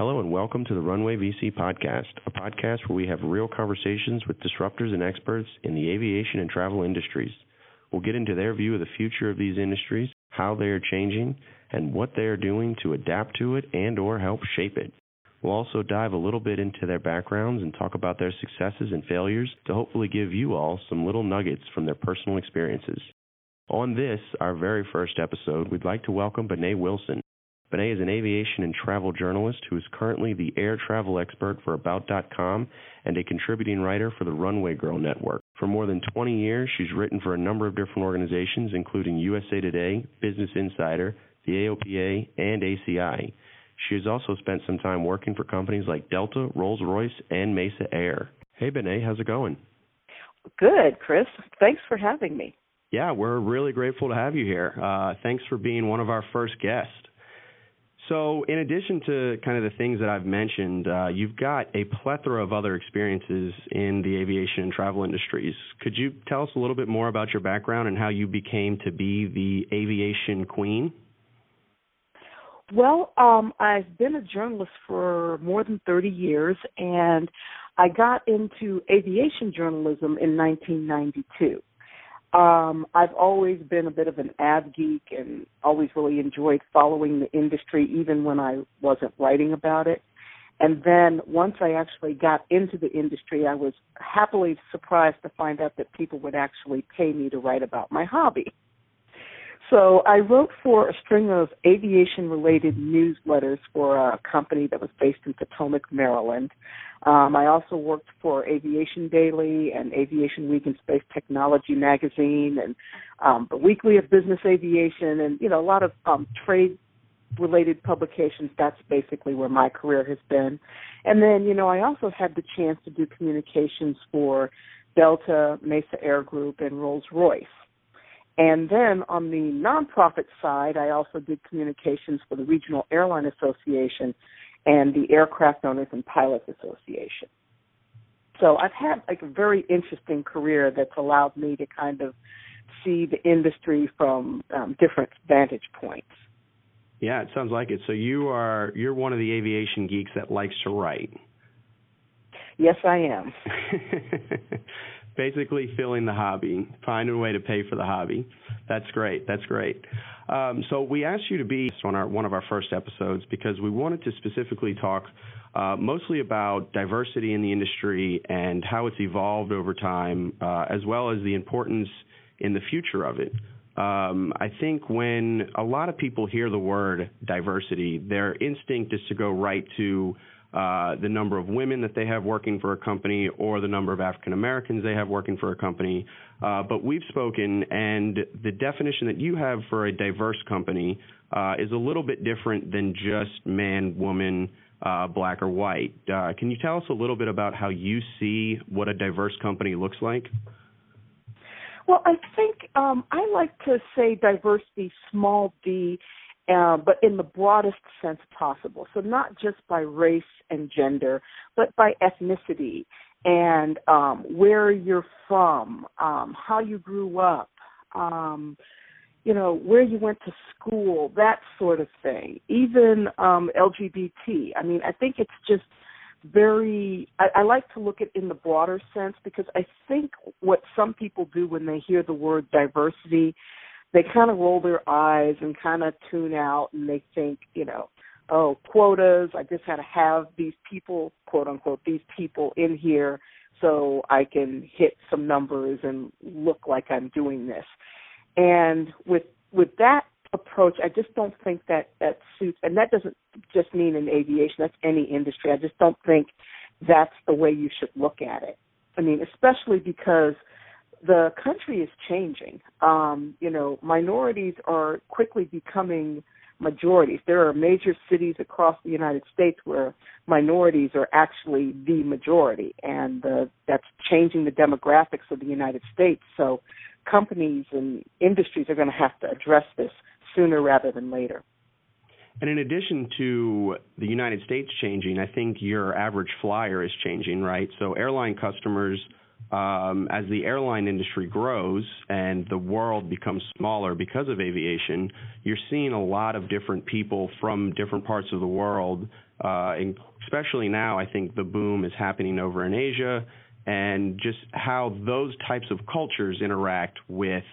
Hello and welcome to the Runway VC podcast, a podcast where we have real conversations with disruptors and experts in the aviation and travel industries. We'll get into their view of the future of these industries, how they are changing, and what they are doing to adapt to it and or help shape it. We'll also dive a little bit into their backgrounds and talk about their successes and failures to hopefully give you all some little nuggets from their personal experiences. On this, our very first episode, we'd like to welcome Benét Wilson. Benét is an aviation and travel journalist who is currently the air travel expert for About.com and a contributing writer for the Runway Girl Network. For more than 20 years, she's written for a number of different organizations, including USA Today, Business Insider, the AOPA, and ACI. She has also spent some time working for companies like Delta, Rolls Royce, and Mesa Air. Hey, Benét, how's it going? Good, Chris. Thanks for having me. Yeah, we're really grateful to have you here. Uh, thanks for being one of our first guests. So, in addition to kind of the things that I've mentioned, uh, you've got a plethora of other experiences in the aviation and travel industries. Could you tell us a little bit more about your background and how you became to be the aviation queen? Well, um, I've been a journalist for more than 30 years, and I got into aviation journalism in 1992. Um, I've always been a bit of an av geek and always really enjoyed following the industry, even when I wasn't writing about it. And then once I actually got into the industry, I was happily surprised to find out that people would actually pay me to write about my hobby. So I wrote for a string of aviation related newsletters for a company that was based in Potomac, Maryland. Um, I also worked for Aviation Daily and Aviation Week and Space Technology magazine and um, the Weekly of Business Aviation and you know a lot of um, trade related publications. That's basically where my career has been. And then you know I also had the chance to do communications for Delta, Mesa Air Group, and Rolls Royce. And then on the nonprofit side, I also did communications for the Regional Airline Association and the Aircraft Owners and Pilots Association. So I've had like a very interesting career that's allowed me to kind of see the industry from um, different vantage points. Yeah, it sounds like it. So you are you're one of the aviation geeks that likes to write. Yes, I am. basically filling the hobby, finding a way to pay for the hobby. That's great. That's great. Um, so we asked you to be on our one of our first episodes because we wanted to specifically talk uh, mostly about diversity in the industry and how it's evolved over time, uh, as well as the importance in the future of it. Um, I think when a lot of people hear the word diversity, their instinct is to go right to uh, the number of women that they have working for a company or the number of African Americans they have working for a company. Uh, but we've spoken, and the definition that you have for a diverse company uh, is a little bit different than just man, woman, uh, black, or white. Uh, can you tell us a little bit about how you see what a diverse company looks like? Well, I think um, I like to say diversity, small d, uh, but in the broadest sense possible. So not just by race and gender, but by ethnicity and um, where you're from, um, how you grew up, um, you know, where you went to school, that sort of thing. Even um, LGBT. I mean, I think it's just very I, I like to look at in the broader sense because I think what some people do when they hear the word diversity they kind of roll their eyes and kind of tune out and they think, you know, oh, quotas, I just had to have these people, quote unquote, these people in here so I can hit some numbers and look like I'm doing this. And with with that approach, I just don't think that that suits and that doesn't just mean in aviation, that's any industry. I just don't think that's the way you should look at it. I mean, especially because the country is changing. Um, you know, minorities are quickly becoming majorities. There are major cities across the United States where minorities are actually the majority, and that's changing the demographics of the United States. So, companies and industries are going to have to address this sooner rather than later. And in addition to the United States changing, I think your average flyer is changing, right? So, airline customers um, as the airline industry grows and the world becomes smaller because of aviation, you're seeing a lot of different people from different parts of the world uh, especially now, I think the boom is happening over in Asia, and just how those types of cultures interact with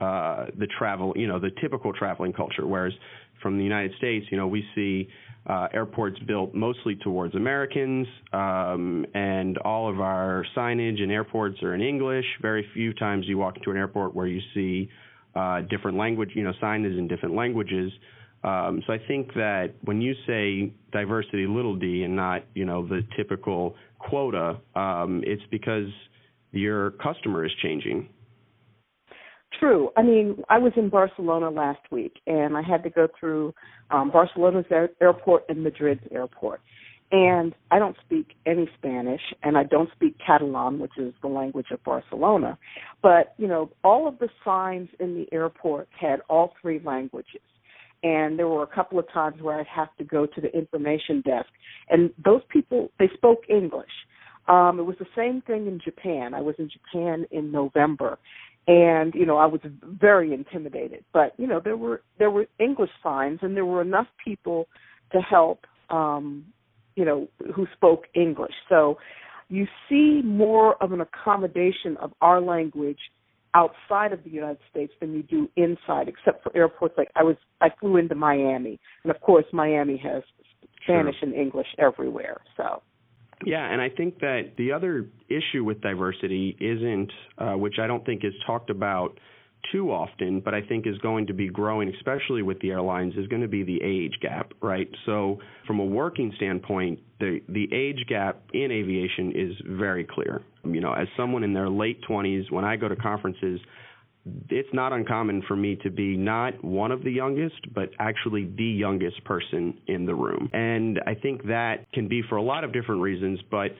uh, the travel, you know, the typical traveling culture. Whereas from the United States, you know, we see uh, airports built mostly towards Americans, um, and all of our signage in airports are in English. Very few times you walk into an airport where you see uh, different language, you know, signage in different languages. Um, so I think that when you say diversity, little d, and not you know the typical quota, um, it's because your customer is changing. True. I mean, I was in Barcelona last week, and I had to go through um, Barcelona's air- airport and Madrid's airport. And I don't speak any Spanish, and I don't speak Catalan, which is the language of Barcelona. But you know, all of the signs in the airport had all three languages and there were a couple of times where I'd have to go to the information desk, and those people they spoke English. Um, it was the same thing in Japan. I was in Japan in November, and you know I was very intimidated. But you know there were there were English signs, and there were enough people to help. Um, you know who spoke English. So you see more of an accommodation of our language outside of the United States than you do inside, except for airports like I was I flew into Miami, and of course Miami has Spanish sure. and English everywhere. So. Yeah, and I think that the other issue with diversity isn't, uh, which I don't think is talked about too often, but I think is going to be growing, especially with the airlines, is going to be the age gap, right? So, from a working standpoint, the the age gap in aviation is very clear. You know, as someone in their late 20s, when I go to conferences, it's not uncommon for me to be not one of the youngest, but actually the youngest person in the room. And I think that can be for a lot of different reasons, but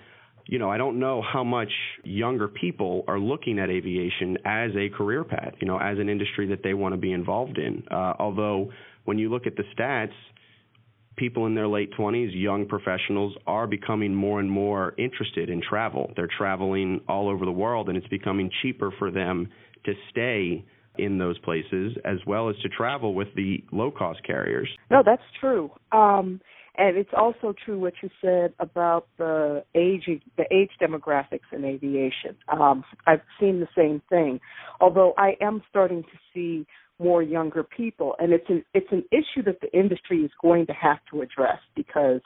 you know, I don't know how much younger people are looking at aviation as a career path, you know, as an industry that they want to be involved in. Uh, although when you look at the stats, people in their late 20s, young professionals, are becoming more and more interested in travel. They're traveling all over the world, and it's becoming cheaper for them to stay in those places as well as to travel with the low cost carriers. No, that's true. Um, and it's also true what you said about the age the age demographics in aviation. Um, I've seen the same thing, although I am starting to see more younger people, and it's an it's an issue that the industry is going to have to address because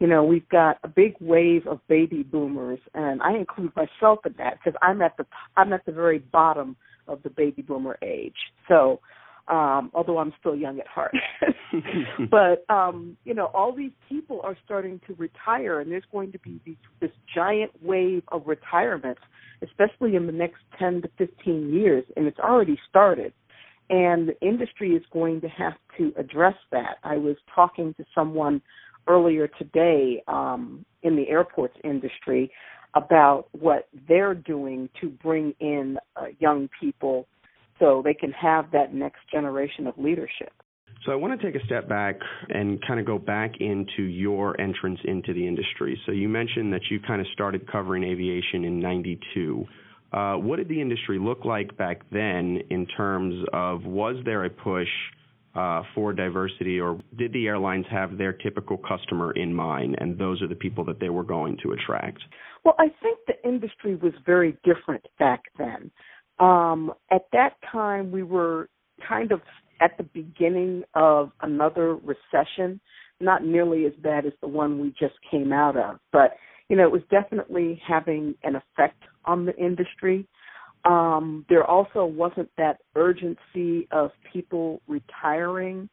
you know we've got a big wave of baby boomers, and I include myself in that because I'm at the I'm at the very bottom of the baby boomer age. So um, although I'm still young at heart. but um, you know, all these people are starting to retire, and there's going to be these, this giant wave of retirements, especially in the next 10 to 15 years, and it's already started. And the industry is going to have to address that. I was talking to someone earlier today um, in the airports industry about what they're doing to bring in uh, young people so they can have that next generation of leadership. So I want to take a step back and kind of go back into your entrance into the industry. So you mentioned that you kind of started covering aviation in 92. Uh, what did the industry look like back then in terms of was there a push uh, for diversity or did the airlines have their typical customer in mind and those are the people that they were going to attract? Well, I think the industry was very different back then. Um, at that time, we were kind of at the beginning of another recession, not nearly as bad as the one we just came out of, but you know, it was definitely having an effect on the industry. Um, there also wasn't that urgency of people retiring.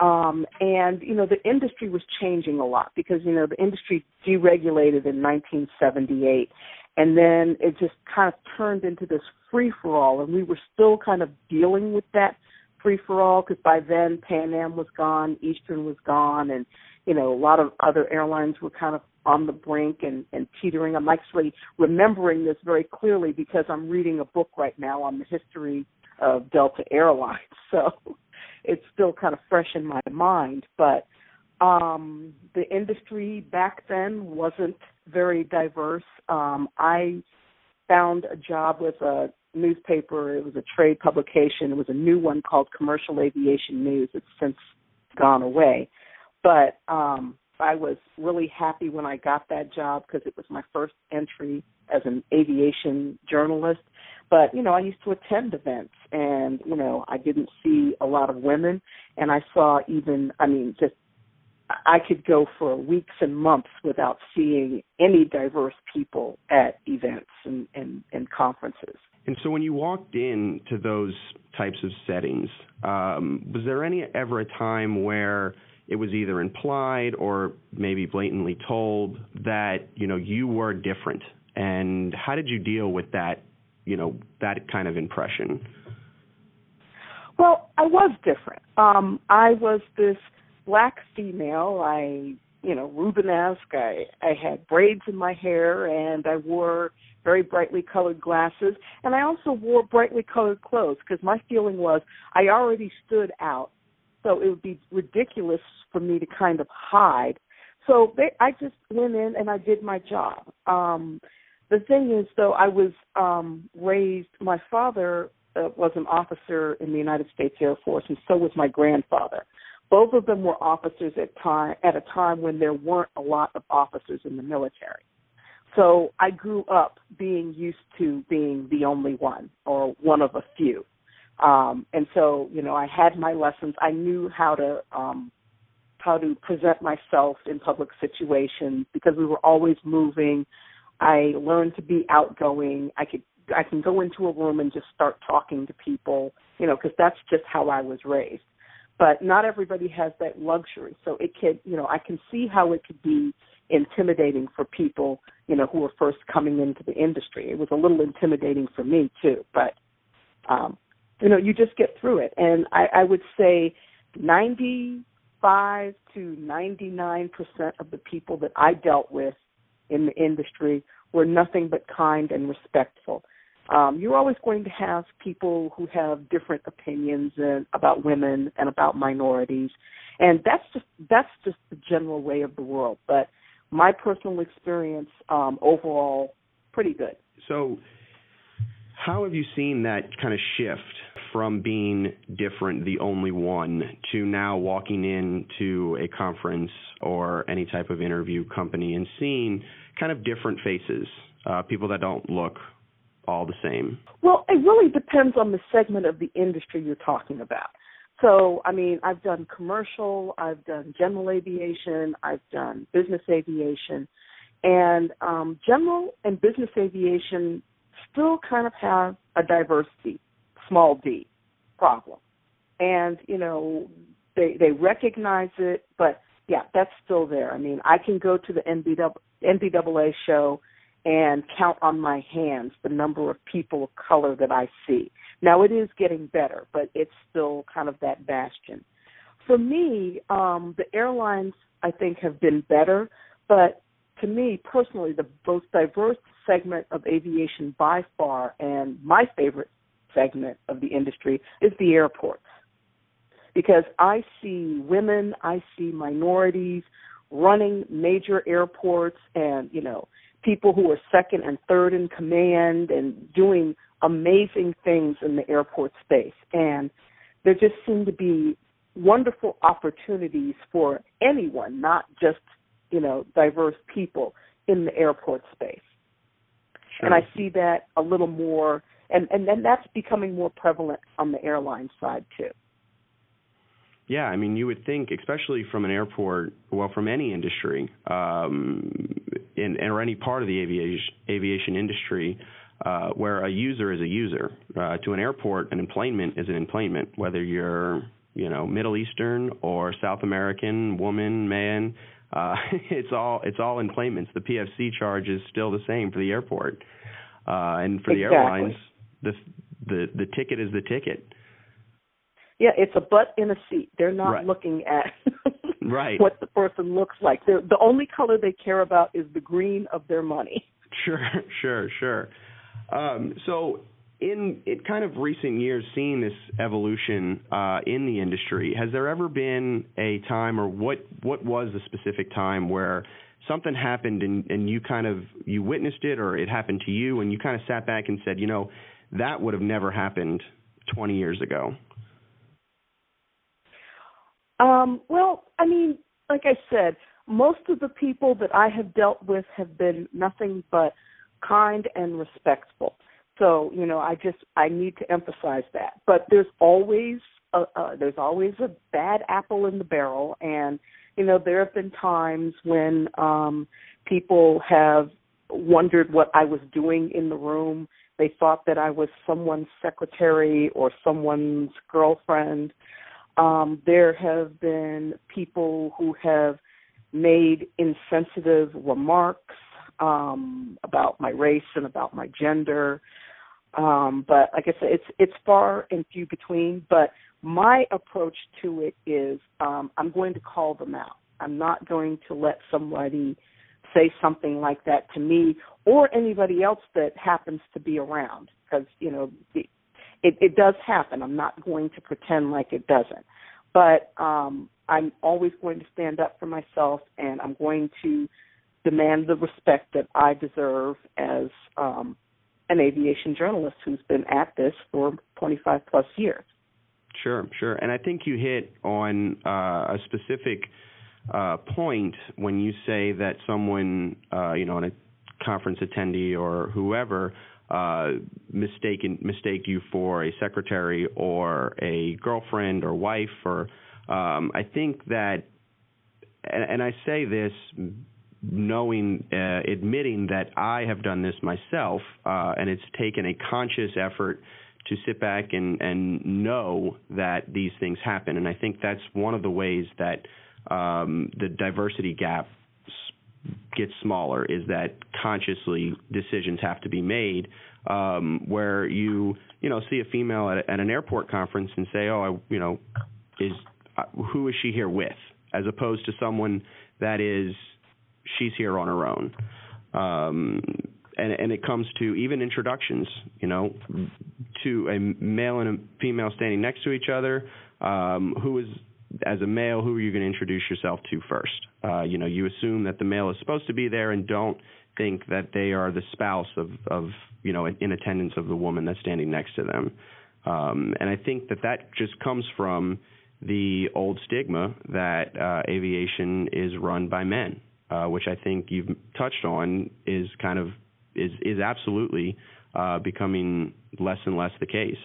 Um, and, you know, the industry was changing a lot because, you know, the industry deregulated in 1978 and then it just kind of turned into this free for all and we were still kind of dealing with that free for all because by then Pan Am was gone, Eastern was gone, and you know a lot of other airlines were kind of on the brink and, and teetering. I'm actually remembering this very clearly because I'm reading a book right now on the history of Delta Airlines, so it's still kind of fresh in my mind. But um, the industry back then wasn't very diverse. Um, I found a job with a newspaper. It was a trade publication. It was a new one called Commercial Aviation News. It's since gone away. But um, I was really happy when I got that job because it was my first entry as an aviation journalist. But you know, I used to attend events, and you know, I didn't see a lot of women, and I saw even, I mean, just I could go for weeks and months without seeing any diverse people at events and, and, and conferences. And so, when you walked into those types of settings, um, was there any ever a time where it was either implied or maybe blatantly told that you know you were different? And how did you deal with that? You know that kind of impression. Well, I was different. Um, I was this black female. I, you know, Rubenesque. I, I had braids in my hair, and I wore very brightly colored glasses, and I also wore brightly colored clothes because my feeling was I already stood out, so it would be ridiculous for me to kind of hide. So they, I just went in and I did my job. Um, the thing is, though, I was um, raised. My father uh, was an officer in the United States Air Force, and so was my grandfather. Both of them were officers at time at a time when there weren't a lot of officers in the military. So I grew up being used to being the only one or one of a few. Um, and so, you know, I had my lessons. I knew how to um, how to present myself in public situations because we were always moving. I learned to be outgoing. I could I can go into a room and just start talking to people, you know, because that's just how I was raised but not everybody has that luxury. So it could, you know, I can see how it could be intimidating for people, you know, who are first coming into the industry. It was a little intimidating for me too, but um, you know, you just get through it. And I, I would say ninety-five to ninety-nine percent of the people that I dealt with in the industry were nothing but kind and respectful. Um, you're always going to have people who have different opinions and, about women and about minorities, and that's just that's just the general way of the world. But my personal experience um, overall, pretty good. So, how have you seen that kind of shift from being different, the only one, to now walking into a conference or any type of interview company and seeing kind of different faces, uh, people that don't look all the same? Well, it really depends on the segment of the industry you're talking about. So, I mean, I've done commercial, I've done general aviation, I've done business aviation, and um, general and business aviation still kind of have a diversity, small d, problem. And, you know, they they recognize it, but yeah, that's still there. I mean, I can go to the NBAA show and count on my hands the number of people of color that I see. Now it is getting better, but it's still kind of that bastion. For me, um, the airlines I think have been better, but to me personally, the most diverse segment of aviation by far, and my favorite segment of the industry is the airports. Because I see women, I see minorities running major airports, and you know, people who are second and third in command and doing amazing things in the airport space. And there just seem to be wonderful opportunities for anyone, not just, you know, diverse people in the airport space. Sure. And I see that a little more and and then that's becoming more prevalent on the airline side too. Yeah, I mean, you would think, especially from an airport, well, from any industry, um, in or any part of the aviation aviation industry, uh, where a user is a user. Uh, to an airport, an enplanement is an enplanement, whether you're you know Middle Eastern or South American, woman, man. Uh, it's all it's all enplanements. The PFC charge is still the same for the airport, uh, and for exactly. the airlines, the the the ticket is the ticket. Yeah, it's a butt in a seat. They're not right. looking at right. what the person looks like. They're, the only color they care about is the green of their money. Sure, sure, sure. Um, so, in, it kind of recent years, seeing this evolution uh, in the industry, has there ever been a time, or what what was the specific time where something happened and, and you kind of you witnessed it, or it happened to you, and you kind of sat back and said, you know, that would have never happened 20 years ago? Um, well, I mean, like I said, most of the people that I have dealt with have been nothing but kind and respectful. So, you know, I just I need to emphasize that. But there's always a, uh, there's always a bad apple in the barrel and you know, there have been times when um people have wondered what I was doing in the room. They thought that I was someone's secretary or someone's girlfriend. Um, there have been people who have made insensitive remarks um, about my race and about my gender. Um, but like I said, it's it's far and few between. But my approach to it is um, I'm going to call them out. I'm not going to let somebody say something like that to me or anybody else that happens to be around because you know it, it, does happen. I'm not going to pretend like it doesn't, but um, I'm always going to stand up for myself, and I'm going to demand the respect that I deserve as um, an aviation journalist who's been at this for 25 plus years. Sure, sure, and I think you hit on uh, a specific uh, point when you say that someone, uh, you know, on a conference attendee or whoever uh, mistaken mistake you for a secretary or a girlfriend or wife or um, I think that, and, and I say this knowing, uh, admitting that I have done this myself, uh, and it's taken a conscious effort to sit back and, and know that these things happen. And I think that's one of the ways that um, the diversity gap gets smaller is that consciously decisions have to be made um, where you you know see a female at, at an airport conference and say oh I you know is uh, who is she here with? As opposed to someone that is she's here on her own. Um, and and it comes to even introductions you know to a male and a female standing next to each other um, who is as a male, who are you going to introduce yourself to first? Uh, you know, you assume that the male is supposed to be there and don't think that they are the spouse of, of you know, in attendance of the woman that's standing next to them. Um, and I think that that just comes from the old stigma that uh, aviation is run by men, uh, which I think you've touched on is kind of is is absolutely uh, becoming less and less the case.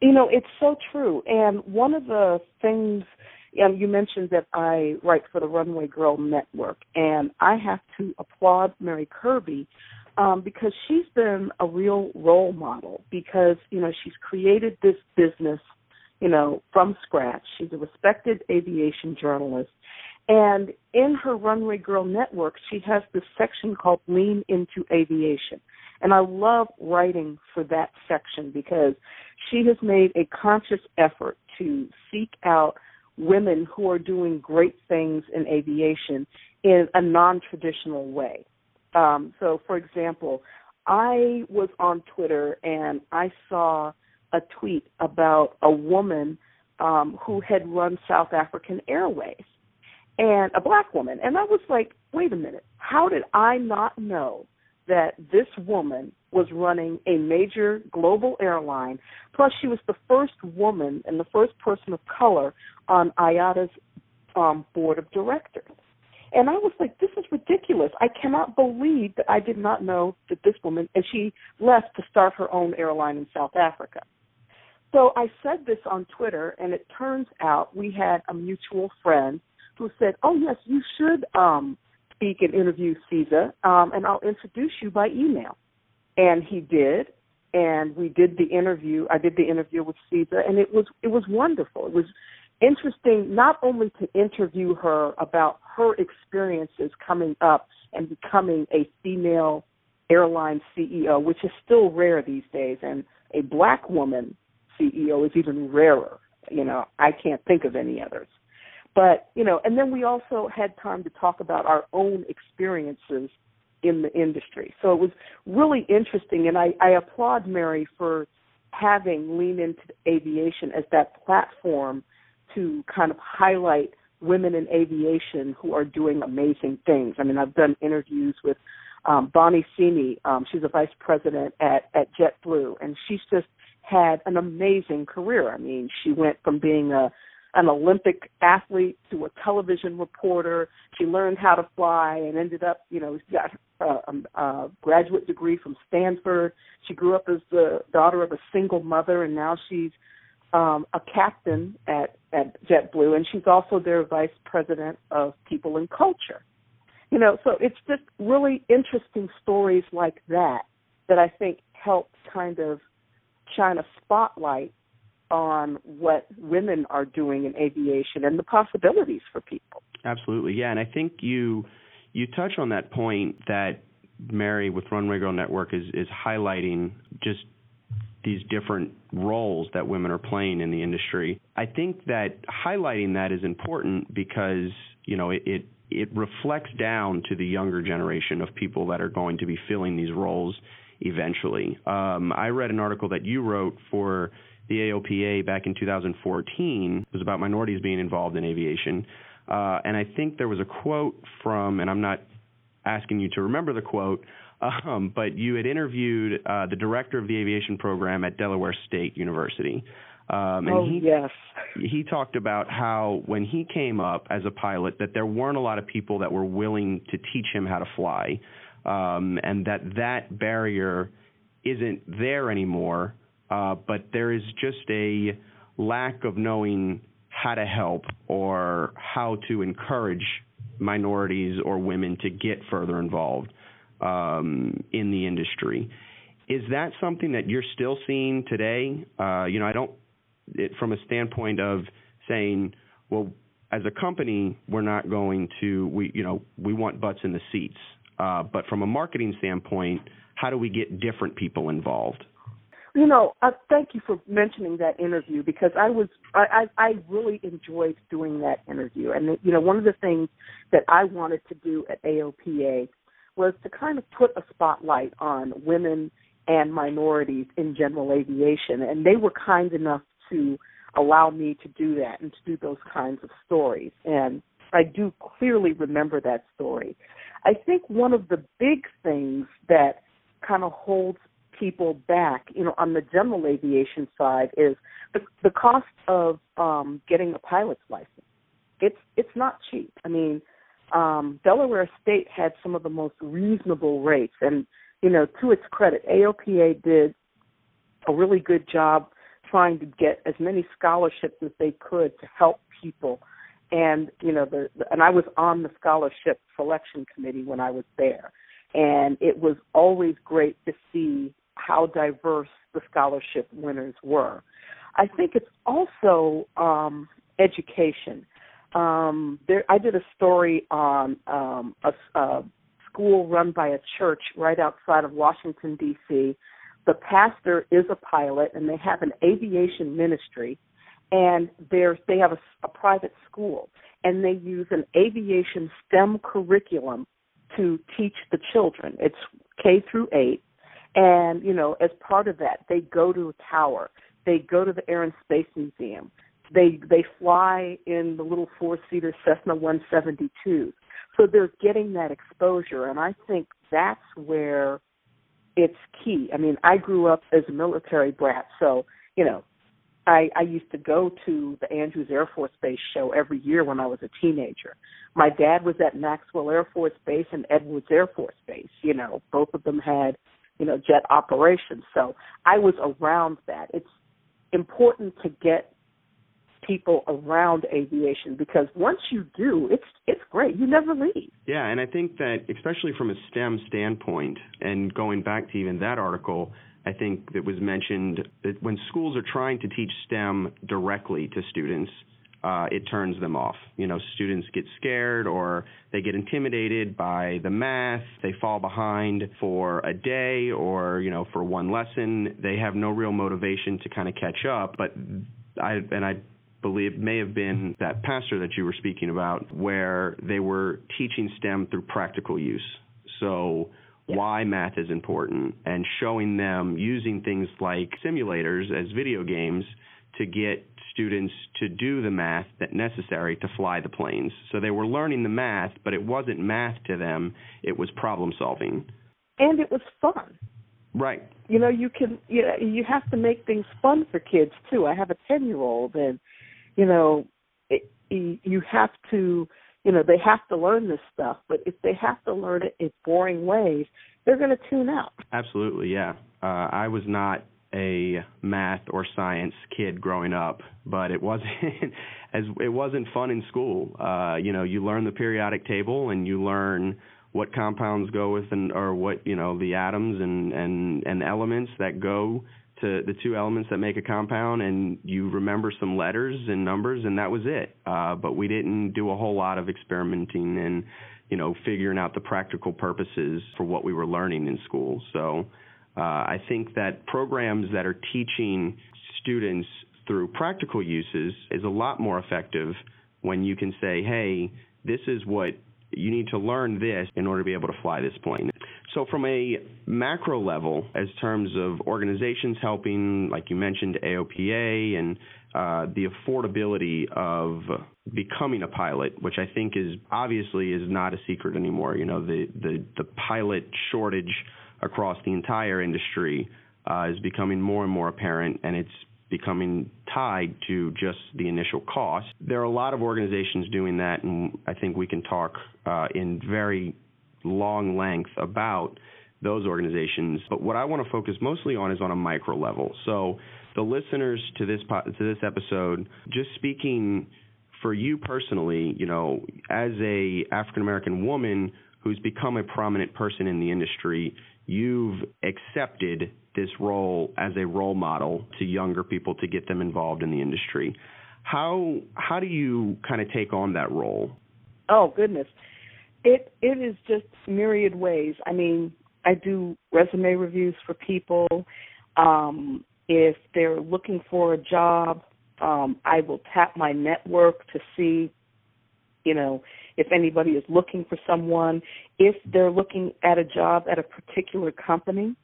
You know, it's so true. And one of the things um, you mentioned that I write for the Runway Girl Network, and I have to applaud Mary Kirby um, because she's been a real role model. Because you know she's created this business, you know, from scratch. She's a respected aviation journalist, and in her Runway Girl Network, she has this section called Lean into Aviation. And I love writing for that section because she has made a conscious effort to seek out women who are doing great things in aviation in a non traditional way. Um, so, for example, I was on Twitter and I saw a tweet about a woman um, who had run South African Airways and a black woman. And I was like, wait a minute, how did I not know that this woman was running a major global airline. Plus, she was the first woman and the first person of color on IATA's um, board of directors. And I was like, this is ridiculous. I cannot believe that I did not know that this woman, and she left to start her own airline in South Africa. So I said this on Twitter, and it turns out we had a mutual friend who said, "Oh yes, you should um, speak and interview Siza, um, and I'll introduce you by email. And he did, and we did the interview. I did the interview with Siza, and it was it was wonderful. It was interesting not only to interview her about her experiences coming up and becoming a female airline CEO, which is still rare these days, and a black woman CEO is even rarer. You know, I can't think of any others. But, you know, and then we also had time to talk about our own experiences in the industry. So it was really interesting, and I, I applaud Mary for having Lean into Aviation as that platform to kind of highlight women in aviation who are doing amazing things. I mean, I've done interviews with um, Bonnie Simi. Um, she's a vice president at, at JetBlue, and she's just had an amazing career. I mean, she went from being a an Olympic athlete to a television reporter. She learned how to fly and ended up, you know, she got a, a graduate degree from Stanford. She grew up as the daughter of a single mother, and now she's um, a captain at at JetBlue, and she's also their vice president of people and culture. You know, so it's just really interesting stories like that that I think help kind of shine a spotlight on what women are doing in aviation and the possibilities for people. Absolutely, yeah, and I think you you touch on that point that Mary with Runway Girl Network is is highlighting just these different roles that women are playing in the industry. I think that highlighting that is important because you know it, it it reflects down to the younger generation of people that are going to be filling these roles eventually. Um, I read an article that you wrote for the AOPA back in 2014 was about minorities being involved in aviation. Uh, and I think there was a quote from, and I'm not asking you to remember the quote, um, but you had interviewed uh, the director of the aviation program at Delaware State University. Um, and oh, he, yes. He talked about how when he came up as a pilot, that there weren't a lot of people that were willing to teach him how to fly, um, and that that barrier isn't there anymore uh, but there is just a lack of knowing how to help or how to encourage minorities or women to get further involved um, in the industry. Is that something that you're still seeing today? Uh, you know, I don't, it, from a standpoint of saying, well, as a company, we're not going to, we, you know, we want butts in the seats. Uh, but from a marketing standpoint, how do we get different people involved? You know, uh, thank you for mentioning that interview because I was I, I I really enjoyed doing that interview, and you know one of the things that I wanted to do at AOPA was to kind of put a spotlight on women and minorities in general aviation, and they were kind enough to allow me to do that and to do those kinds of stories, and I do clearly remember that story. I think one of the big things that kind of holds people back, you know, on the general aviation side is the the cost of um getting a pilot's license. It's it's not cheap. I mean, um Delaware State had some of the most reasonable rates and you know, to its credit, AOPA did a really good job trying to get as many scholarships as they could to help people and you know the, the and I was on the scholarship selection committee when I was there and it was always great to see how diverse the scholarship winners were. I think it's also um, education. Um, there, I did a story on um, a, a school run by a church right outside of Washington D.C. The pastor is a pilot, and they have an aviation ministry, and they have a, a private school, and they use an aviation STEM curriculum to teach the children. It's K through eight, and, you know, as part of that, they go to a tower. They go to the Air and Space Museum. They they fly in the little four seater Cessna 172. So they're getting that exposure, and I think that's where it's key. I mean, I grew up as a military brat, so you know, I, I used to go to the Andrews Air Force Base show every year when I was a teenager. My dad was at Maxwell Air Force Base and Edwards Air Force Base. You know, both of them had you know, jet operations. So I was around that. It's important to get people around aviation because once you do, it's it's great. You never leave. Yeah, and I think that especially from a STEM standpoint, and going back to even that article, I think that was mentioned that when schools are trying to teach STEM directly to students, uh, it turns them off. You know, students get scared or they get intimidated by the math. They fall behind for a day or, you know, for one lesson. They have no real motivation to kind of catch up. But I, and I believe may have been that pastor that you were speaking about where they were teaching STEM through practical use. So, yeah. why math is important and showing them using things like simulators as video games to get students to do the math that necessary to fly the planes. So they were learning the math, but it wasn't math to them, it was problem solving. And it was fun. Right. You know, you can you know, you have to make things fun for kids too. I have a 10-year-old and you know, it, you have to you know they have to learn this stuff but if they have to learn it in boring ways they're going to tune out absolutely yeah uh i was not a math or science kid growing up but it wasn't as it wasn't fun in school. Uh you know you learn the periodic table and you learn what compounds go with and or what you know the atoms and and and elements that go to the two elements that make a compound and you remember some letters and numbers and that was it. Uh but we didn't do a whole lot of experimenting and you know figuring out the practical purposes for what we were learning in school. So uh i think that programs that are teaching students through practical uses is a lot more effective when you can say hey this is what you need to learn this in order to be able to fly this plane. So, from a macro level, as terms of organizations helping, like you mentioned, AOPA and uh, the affordability of becoming a pilot, which I think is obviously is not a secret anymore. You know, the the, the pilot shortage across the entire industry uh, is becoming more and more apparent, and it's becoming tied to just the initial cost. There are a lot of organizations doing that, and I think we can talk uh, in very long length about those organizations. But what I want to focus mostly on is on a micro level. So the listeners to this to this episode, just speaking for you personally, you know, as a African American woman who's become a prominent person in the industry, you've accepted this role as a role model to younger people to get them involved in the industry. How how do you kind of take on that role? Oh goodness. It it is just myriad ways. I mean, I do resume reviews for people. Um, if they're looking for a job, um, I will tap my network to see, you know, if anybody is looking for someone. If they're looking at a job at a particular company,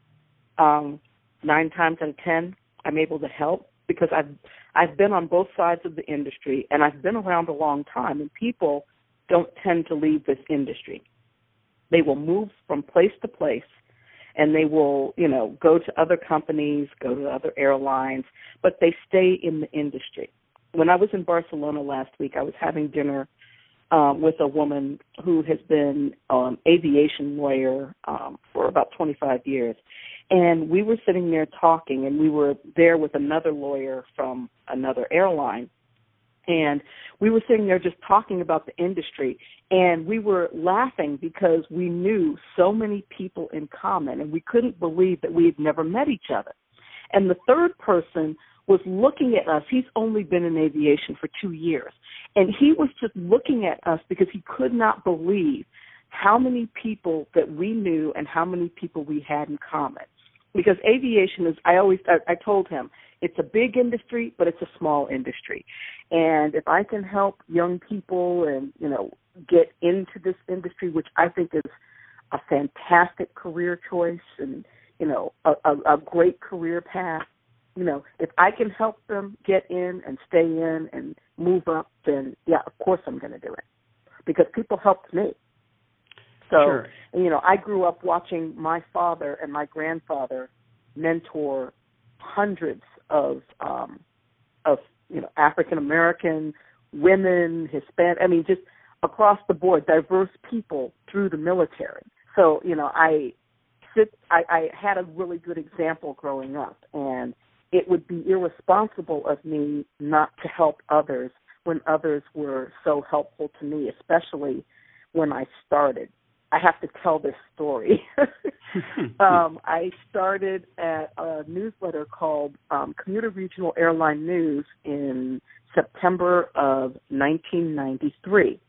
um, nine times out of ten, I'm able to help because I've I've been on both sides of the industry and I've been around a long time and people don't tend to leave this industry. They will move from place to place and they will, you know, go to other companies, go to other airlines, but they stay in the industry. When I was in Barcelona last week, I was having dinner um, with a woman who has been um, aviation lawyer um, for about 25 years, and we were sitting there talking, and we were there with another lawyer from another airline. And we were sitting there just talking about the industry, and we were laughing because we knew so many people in common, and we couldn't believe that we had never met each other. And the third person was looking at us. He's only been in aviation for two years. And he was just looking at us because he could not believe how many people that we knew and how many people we had in common because aviation is i always I, I told him it's a big industry but it's a small industry and if i can help young people and you know get into this industry which i think is a fantastic career choice and you know a, a, a great career path you know if i can help them get in and stay in and move up then yeah of course i'm going to do it because people helped me so, sure. you know, I grew up watching my father and my grandfather mentor hundreds of um of you know African American women, Hispanic, I mean just across the board, diverse people through the military. So, you know, I sit I, I had a really good example growing up and it would be irresponsible of me not to help others when others were so helpful to me, especially when I started. I have to tell this story. um, I started at a newsletter called um, Commuter Regional Airline News in September of 1993.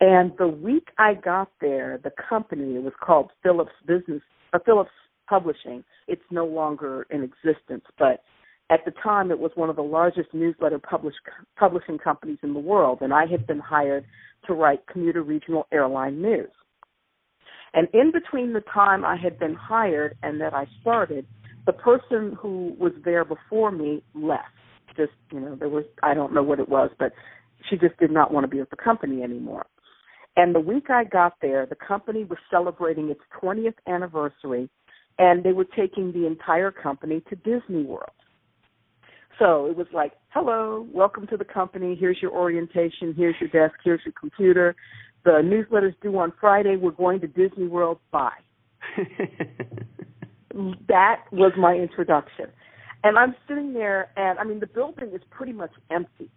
And the week I got there, the company it was called Phillips Business, uh, Phillips Publishing. It's no longer in existence, but at the time it was one of the largest newsletter publish, publishing companies in the world, and I had been hired to write Commuter Regional Airline News. And in between the time I had been hired and that I started, the person who was there before me left. Just, you know, there was, I don't know what it was, but she just did not want to be with the company anymore. And the week I got there, the company was celebrating its 20th anniversary and they were taking the entire company to Disney World. So it was like, hello, welcome to the company. Here's your orientation. Here's your desk. Here's your computer. The newsletter's due on Friday. We're going to Disney World. Bye. that was my introduction. And I'm sitting there, and I mean, the building is pretty much empty,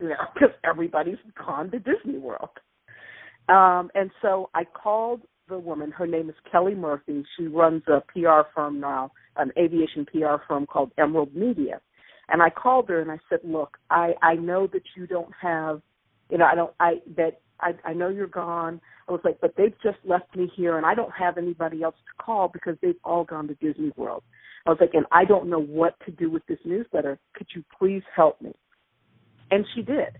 you know, because everybody's gone to Disney World. Um, and so I called the woman. Her name is Kelly Murphy. She runs a PR firm now, an aviation PR firm called Emerald Media. And I called her and I said, "Look, I I know that you don't have, you know, I don't I that I I know you're gone. I was like, but they've just left me here and I don't have anybody else to call because they've all gone to Disney World. I was like, and I don't know what to do with this newsletter. Could you please help me? And she did.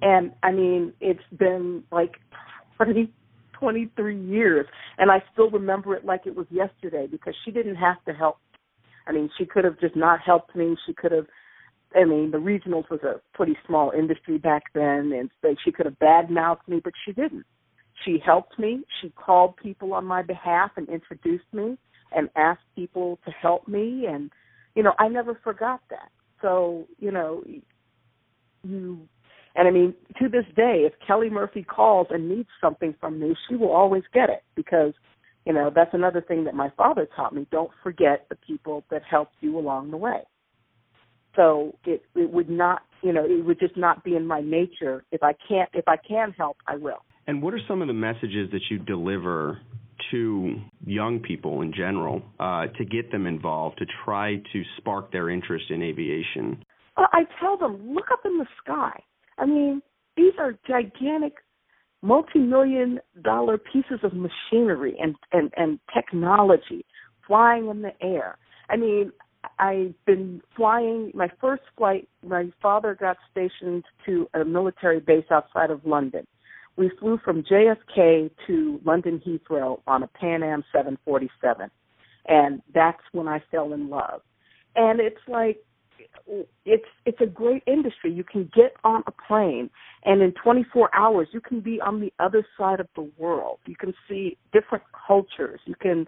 And I mean, it's been like 20, 23 years, and I still remember it like it was yesterday because she didn't have to help. I mean, she could have just not helped me. She could have I mean, the regionals was a pretty small industry back then, and she could have badmouthed me, but she didn't. She helped me. She called people on my behalf and introduced me and asked people to help me, and you know, I never forgot that. So, you know, you and I mean, to this day, if Kelly Murphy calls and needs something from me, she will always get it because, you know, that's another thing that my father taught me. Don't forget the people that helped you along the way. So it it would not, you know, it would just not be in my nature. If I can't, if I can help, I will. And what are some of the messages that you deliver to young people in general uh, to get them involved, to try to spark their interest in aviation? Well, I tell them, look up in the sky. I mean, these are gigantic multi-million dollar pieces of machinery and, and, and technology flying in the air. I mean, I've been flying my first flight. My father got stationed to a military base outside of London. We flew from JFK to London Heathrow on a Pan Am 747, and that's when I fell in love. And it's like it's it's a great industry. You can get on a plane, and in 24 hours, you can be on the other side of the world. You can see different cultures. You can,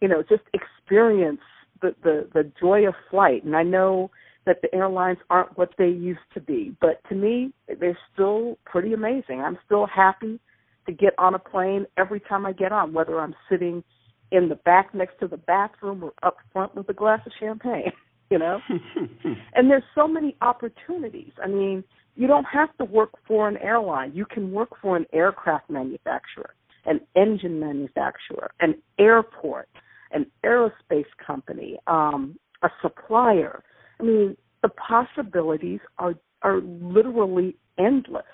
you know, just experience the, the the joy of flight. And I know that the airlines aren't what they used to be, but to me, they're still pretty amazing. I'm still happy to get on a plane every time I get on, whether I'm sitting in the back next to the bathroom or up front with a glass of champagne. You know, and there's so many opportunities. I mean, you don't have to work for an airline. You can work for an aircraft manufacturer, an engine manufacturer, an airport an aerospace company, um, a supplier. I mean, the possibilities are are literally endless.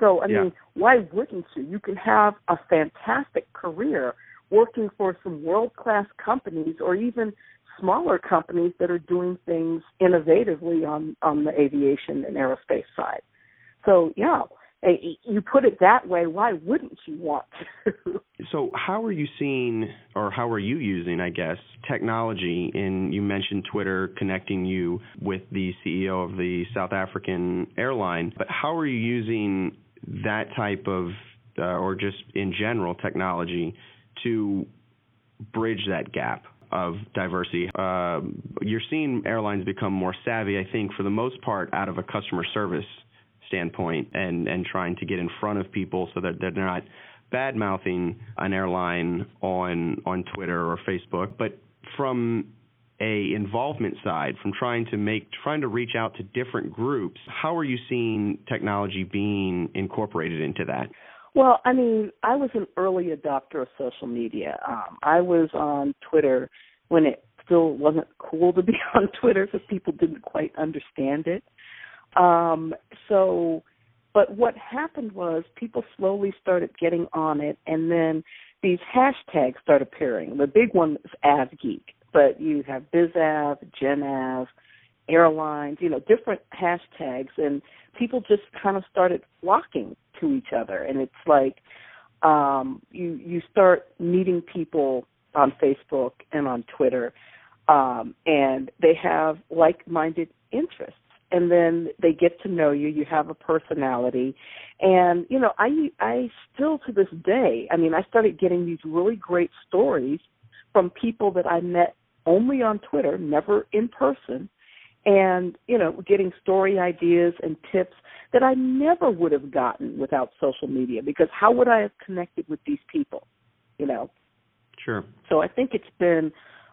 So I yeah. mean, why wouldn't you? You can have a fantastic career working for some world class companies or even smaller companies that are doing things innovatively on on the aviation and aerospace side. So yeah, you put it that way, why wouldn't you want to? so, how are you seeing, or how are you using, I guess, technology? And you mentioned Twitter connecting you with the CEO of the South African airline, but how are you using that type of, uh, or just in general, technology to bridge that gap? Of diversity, uh, you're seeing airlines become more savvy. I think, for the most part, out of a customer service standpoint and and trying to get in front of people so that they're not bad mouthing an airline on on Twitter or Facebook, but from a involvement side, from trying to make trying to reach out to different groups, how are you seeing technology being incorporated into that? Well, I mean, I was an early adopter of social media. Um, I was on Twitter when it still wasn't cool to be on Twitter because people didn't quite understand it. Um, so, but what happened was people slowly started getting on it, and then these hashtags start appearing. The big one is AvGeek, but you have BizAv, GenAv, airlines, you know, different hashtags, and people just kind of started flocking to each other. And it's like um, you you start meeting people on Facebook and on Twitter, um, and they have like-minded interests. And then they get to know you. You have a personality. And you know i i still to this day i mean i started getting these really great stories from people that i met only on twitter never in person and you know getting story ideas and tips that I never would have gotten without social media because how would I have connected with these people you know? Sure. So I think it's been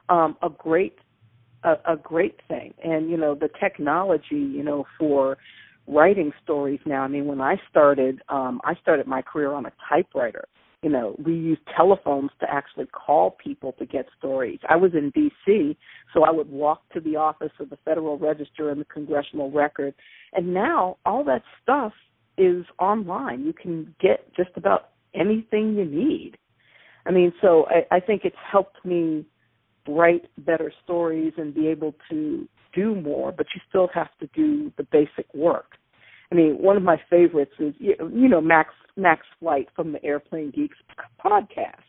um a great a, a great thing. And you know the technology you know for writing stories now I mean when I started um I started my career on a typewriter you know, we used telephones to actually call people to get stories. I was in D.C., so I would walk to the office of the Federal Register and the Congressional Record. And now all that stuff is online. You can get just about anything you need. I mean, so I, I think it's helped me write better stories and be able to do more, but you still have to do the basic work. I mean, one of my favorites is you know Max Max Flight from the Airplane Geeks podcast.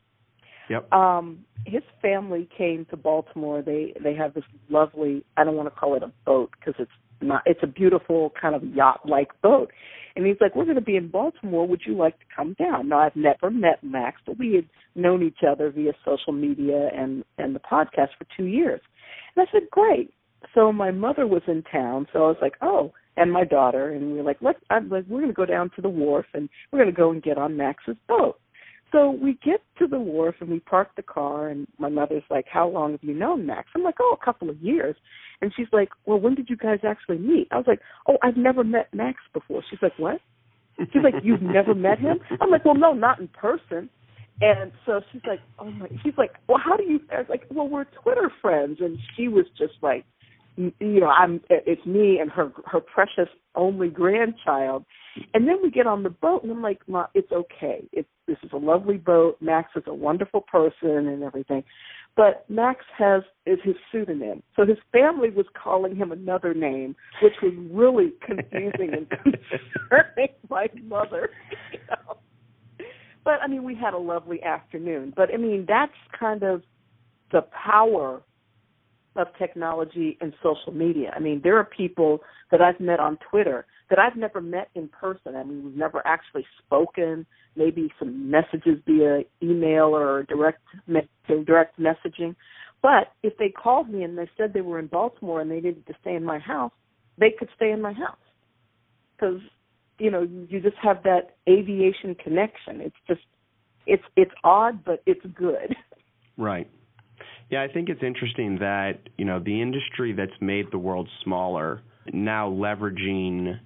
Yep. Um, his family came to Baltimore. They they have this lovely. I don't want to call it a boat because it's not. It's a beautiful kind of yacht like boat. And he's like, "We're going to be in Baltimore. Would you like to come down?" Now I've never met Max, but we had known each other via social media and and the podcast for two years. And I said, "Great." So my mother was in town, so I was like, "Oh." And my daughter, and we were like, let's. I'm like, we're going to go down to the wharf, and we're going to go and get on Max's boat. So we get to the wharf and we park the car, and my mother's like, "How long have you known Max?" I'm like, "Oh, a couple of years." And she's like, "Well, when did you guys actually meet?" I was like, "Oh, I've never met Max before." She's like, "What?" She's like, "You've never met him?" I'm like, "Well, no, not in person." And so she's like, "Oh my," she's like, "Well, how do you?" I was like, "Well, we're Twitter friends," and she was just like, you know i'm it's me and her her precious only grandchild. And then we get on the boat and i'm like Ma, it's okay. It's this is a lovely boat. Max is a wonderful person and everything. But max has is his pseudonym. So his family was calling him another name which was really confusing and concerning my mother. You know? but i mean we had a lovely afternoon. But i mean that's kind of the power of technology and social media. I mean, there are people that I've met on Twitter that I've never met in person. I mean, we've never actually spoken. Maybe some messages via email or direct direct messaging. But if they called me and they said they were in Baltimore and they needed to stay in my house, they could stay in my house because you know you just have that aviation connection. It's just it's it's odd, but it's good. Right. Yeah, I think it's interesting that, you know, the industry that's made the world smaller now leveraging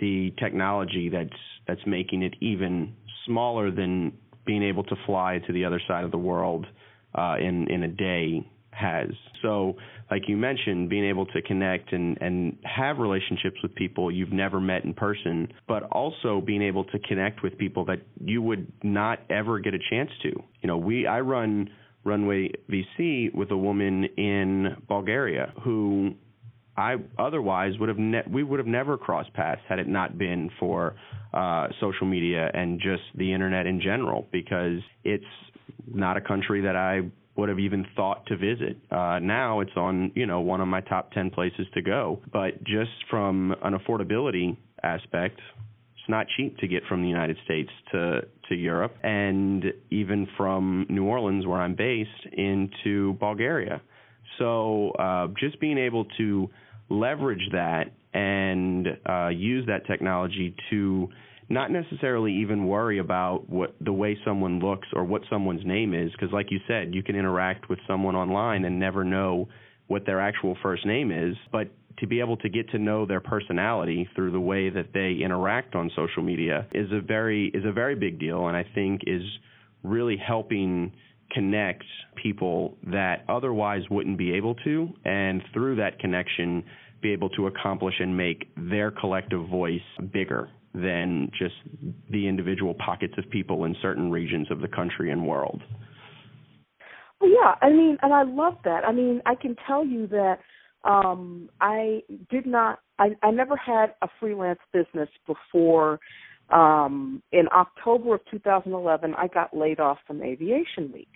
the technology that's that's making it even smaller than being able to fly to the other side of the world uh, in in a day has. So, like you mentioned, being able to connect and and have relationships with people you've never met in person, but also being able to connect with people that you would not ever get a chance to. You know, we I run Runway VC with a woman in Bulgaria who I otherwise would have ne- we would have never crossed paths had it not been for uh, social media and just the internet in general because it's not a country that I would have even thought to visit. Uh, now it's on you know one of my top ten places to go, but just from an affordability aspect, not cheap to get from the United States to to Europe, and even from New Orleans, where I'm based, into Bulgaria. So uh, just being able to leverage that and uh, use that technology to not necessarily even worry about what the way someone looks or what someone's name is, because like you said, you can interact with someone online and never know what their actual first name is, but to be able to get to know their personality through the way that they interact on social media is a very is a very big deal and I think is really helping connect people that otherwise wouldn't be able to and through that connection be able to accomplish and make their collective voice bigger than just the individual pockets of people in certain regions of the country and world. Well, yeah, I mean, and I love that. I mean, I can tell you that um I did not I, I never had a freelance business before um in October of 2011 I got laid off from Aviation Week.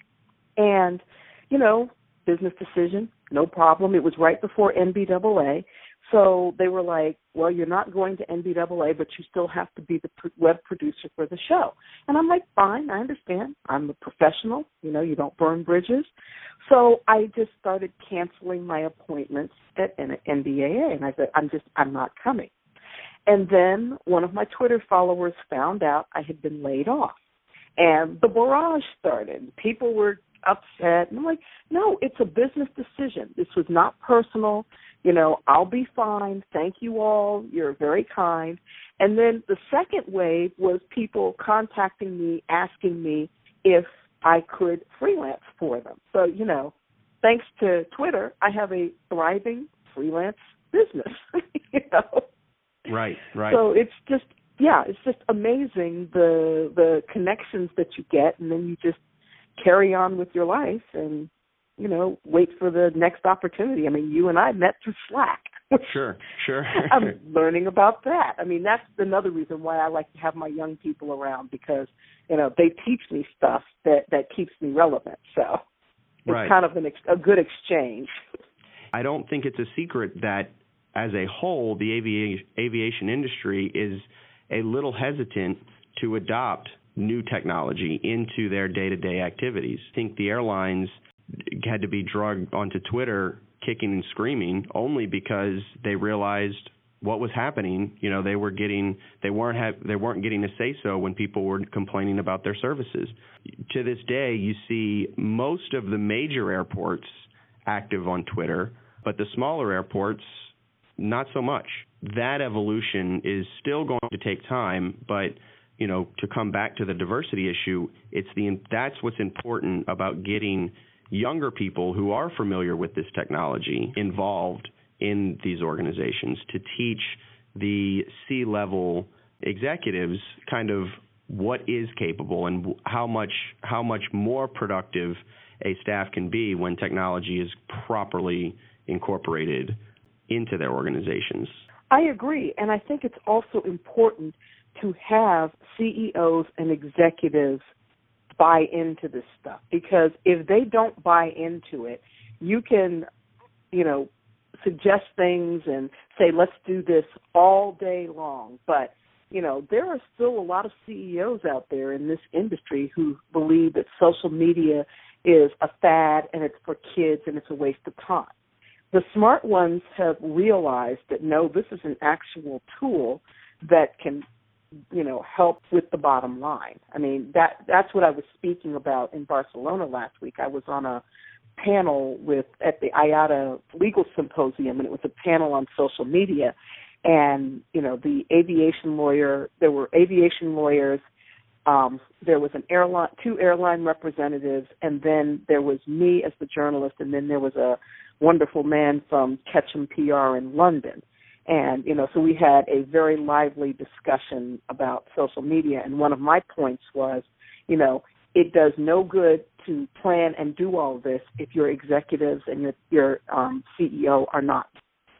And you know, business decision, no problem. It was right before NBAA. So they were like, well, you're not going to NBAA, but you still have to be the web producer for the show. And I'm like, fine, I understand. I'm a professional. You know, you don't burn bridges. So I just started canceling my appointments at NBAA, and I said, I'm just, I'm not coming. And then one of my Twitter followers found out I had been laid off. And the barrage started. People were upset. And I'm like, no, it's a business decision. This was not personal. You know, I'll be fine. Thank you all. You're very kind. And then the second wave was people contacting me, asking me if I could freelance for them. So, you know, thanks to Twitter, I have a thriving freelance business. you know. Right, right. So it's just yeah, it's just amazing the the connections that you get and then you just carry on with your life and you know wait for the next opportunity. I mean, you and I met through Slack. sure, sure. I'm learning about that. I mean, that's another reason why I like to have my young people around because you know they teach me stuff that that keeps me relevant. So it's right. kind of an ex- a good exchange. I don't think it's a secret that as a whole, the avi- aviation industry is a little hesitant to adopt new technology into their day-to-day activities. I think the airlines had to be drugged onto Twitter kicking and screaming only because they realized what was happening. You know, they were getting they weren't have they weren't getting a say so when people were complaining about their services. To this day, you see most of the major airports active on Twitter, but the smaller airports not so much. That evolution is still going to take time, but you know, to come back to the diversity issue, it's the that's what's important about getting younger people who are familiar with this technology involved in these organizations to teach the C-level executives kind of what is capable and how much how much more productive a staff can be when technology is properly incorporated into their organizations. I agree, and I think it's also important to have CEOs and executives buy into this stuff because if they don't buy into it, you can, you know, suggest things and say let's do this all day long, but you know, there are still a lot of CEOs out there in this industry who believe that social media is a fad and it's for kids and it's a waste of time. The smart ones have realized that no, this is an actual tool that can you know help with the bottom line. I mean that that's what i was speaking about in barcelona last week. I was on a panel with at the IATA legal symposium and it was a panel on social media. And you know the aviation lawyer there were aviation lawyers um there was an airline two airline representatives and then there was me as the journalist and then there was a wonderful man from Ketchum PR in London and, you know, so we had a very lively discussion about social media. And one of my points was, you know, it does no good to plan and do all this if your executives and your your um, CEO are not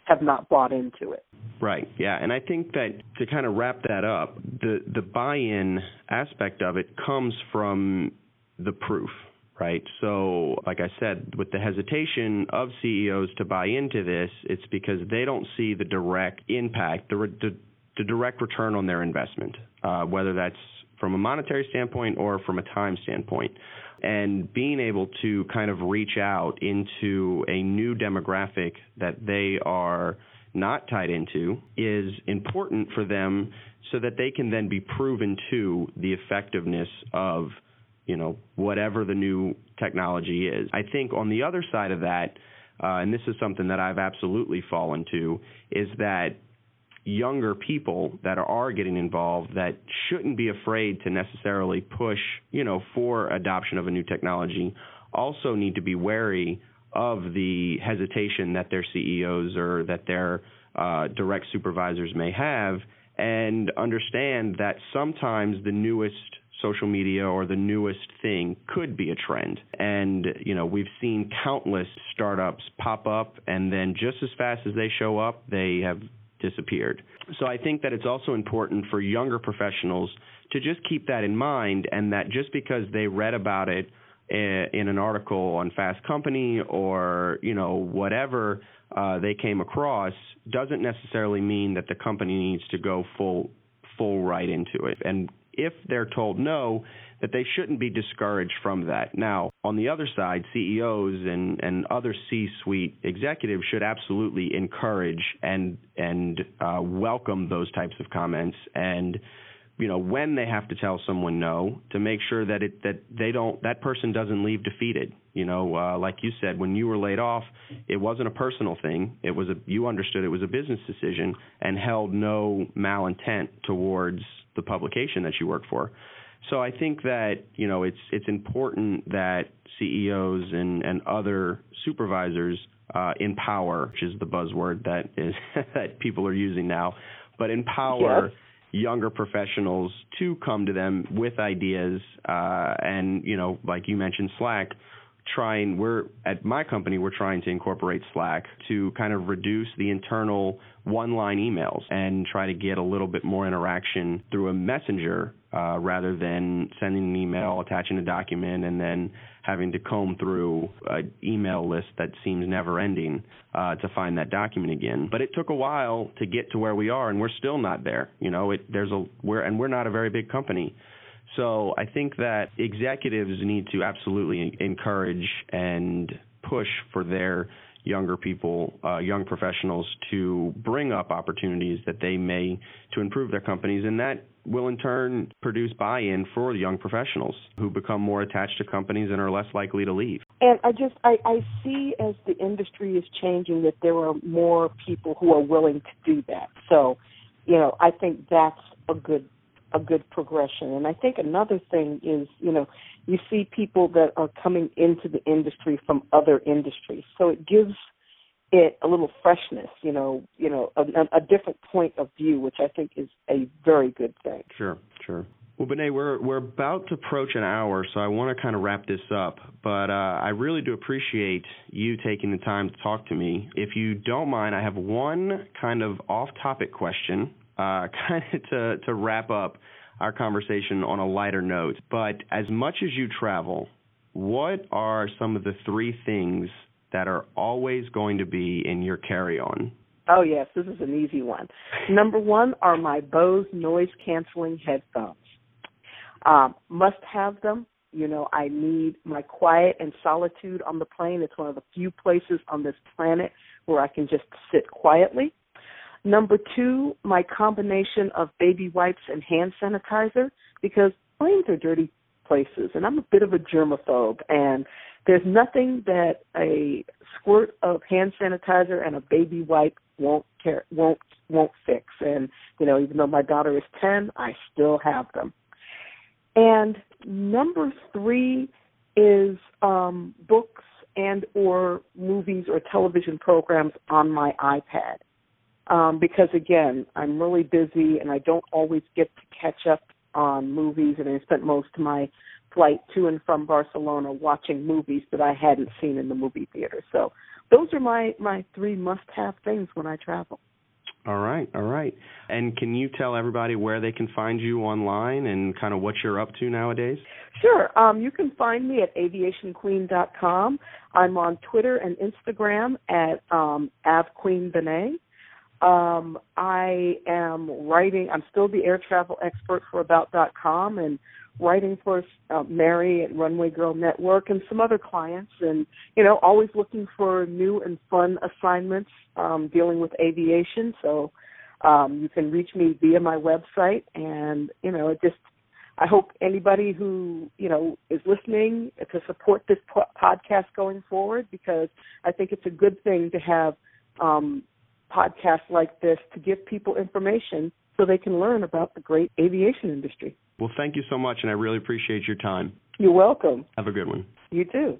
have not bought into it. Right. Yeah, and I think that to kind of wrap that up, the the buy-in aspect of it comes from the proof, right? So, like I said, with the hesitation of CEOs to buy into this, it's because they don't see the direct impact, the, the, the direct return on their investment, uh, whether that's from a monetary standpoint or from a time standpoint. And being able to kind of reach out into a new demographic that they are not tied into is important for them so that they can then be proven to the effectiveness of you know, whatever the new technology is. I think on the other side of that, uh, and this is something that I've absolutely fallen to, is that younger people that are getting involved that shouldn't be afraid to necessarily push, you know, for adoption of a new technology also need to be wary of the hesitation that their CEOs or that their uh, direct supervisors may have and understand that sometimes the newest social media or the newest thing could be a trend. And, you know, we've seen countless startups pop up and then just as fast as they show up, they have disappeared. So I think that it's also important for younger professionals to just keep that in mind and that just because they read about it in an article on Fast Company or you know whatever uh, they came across doesn't necessarily mean that the company needs to go full full right into it. And if they're told no, that they shouldn't be discouraged from that. Now, on the other side, CEOs and, and other C-suite executives should absolutely encourage and and uh, welcome those types of comments and you know when they have to tell someone no to make sure that it that they don't that person doesn't leave defeated you know uh, like you said when you were laid off it wasn't a personal thing it was a you understood it was a business decision and held no malintent towards the publication that you work for. So I think that you know it's it's important that CEOs and and other supervisors uh, empower, which is the buzzword that is that people are using now, but empower yes. younger professionals to come to them with ideas uh, and you know like you mentioned slack trying we're at my company we're trying to incorporate slack to kind of reduce the internal one line emails and try to get a little bit more interaction through a messenger uh, rather than sending an email attaching a document and then having to comb through an email list that seems never ending uh, to find that document again. But it took a while to get to where we are, and we're still not there. You know, it, there's a we're and we're not a very big company. So I think that executives need to absolutely encourage and push for their younger people, uh, young professionals to bring up opportunities that they may to improve their companies, and that will in turn produce buy-in for the young professionals who become more attached to companies and are less likely to leave. And I just I, I see as the industry is changing that there are more people who are willing to do that. So, you know, I think that's a good a good progression. And I think another thing is, you know, you see people that are coming into the industry from other industries. So it gives it a little freshness, you know, you know, a, a different point of view, which I think is a very good thing. Sure, sure. Well, Benét, we're we're about to approach an hour, so I want to kind of wrap this up. But uh, I really do appreciate you taking the time to talk to me. If you don't mind, I have one kind of off-topic question, uh, kind of to to wrap up our conversation on a lighter note. But as much as you travel, what are some of the three things that are always going to be in your carry on? Oh, yes, this is an easy one. Number one are my Bose noise canceling headphones. Um, must have them. You know, I need my quiet and solitude on the plane. It's one of the few places on this planet where I can just sit quietly. Number two, my combination of baby wipes and hand sanitizer because planes are dirty places and I'm a bit of a germaphobe and there's nothing that a squirt of hand sanitizer and a baby wipe won't care won't won't fix and you know even though my daughter is 10 I still have them. And number 3 is um books and or movies or television programs on my iPad um, because again, I'm really busy and I don't always get to catch up on movies, and I spent most of my flight to and from Barcelona watching movies that I hadn't seen in the movie theater. So those are my my three must-have things when I travel. All right, all right. And can you tell everybody where they can find you online and kind of what you're up to nowadays? Sure. Um, you can find me at aviationqueen.com. I'm on Twitter and Instagram at um, avqueenbenet. Um, I am writing. I'm still the air travel expert for About.com and writing for uh, Mary at Runway Girl Network and some other clients, and you know, always looking for new and fun assignments um, dealing with aviation. So um, you can reach me via my website, and you know, it just I hope anybody who you know is listening to support this po- podcast going forward because I think it's a good thing to have um, podcasts like this to give people information so they can learn about the great aviation industry. Well, thank you so much, and I really appreciate your time. You're welcome. Have a good one. You too.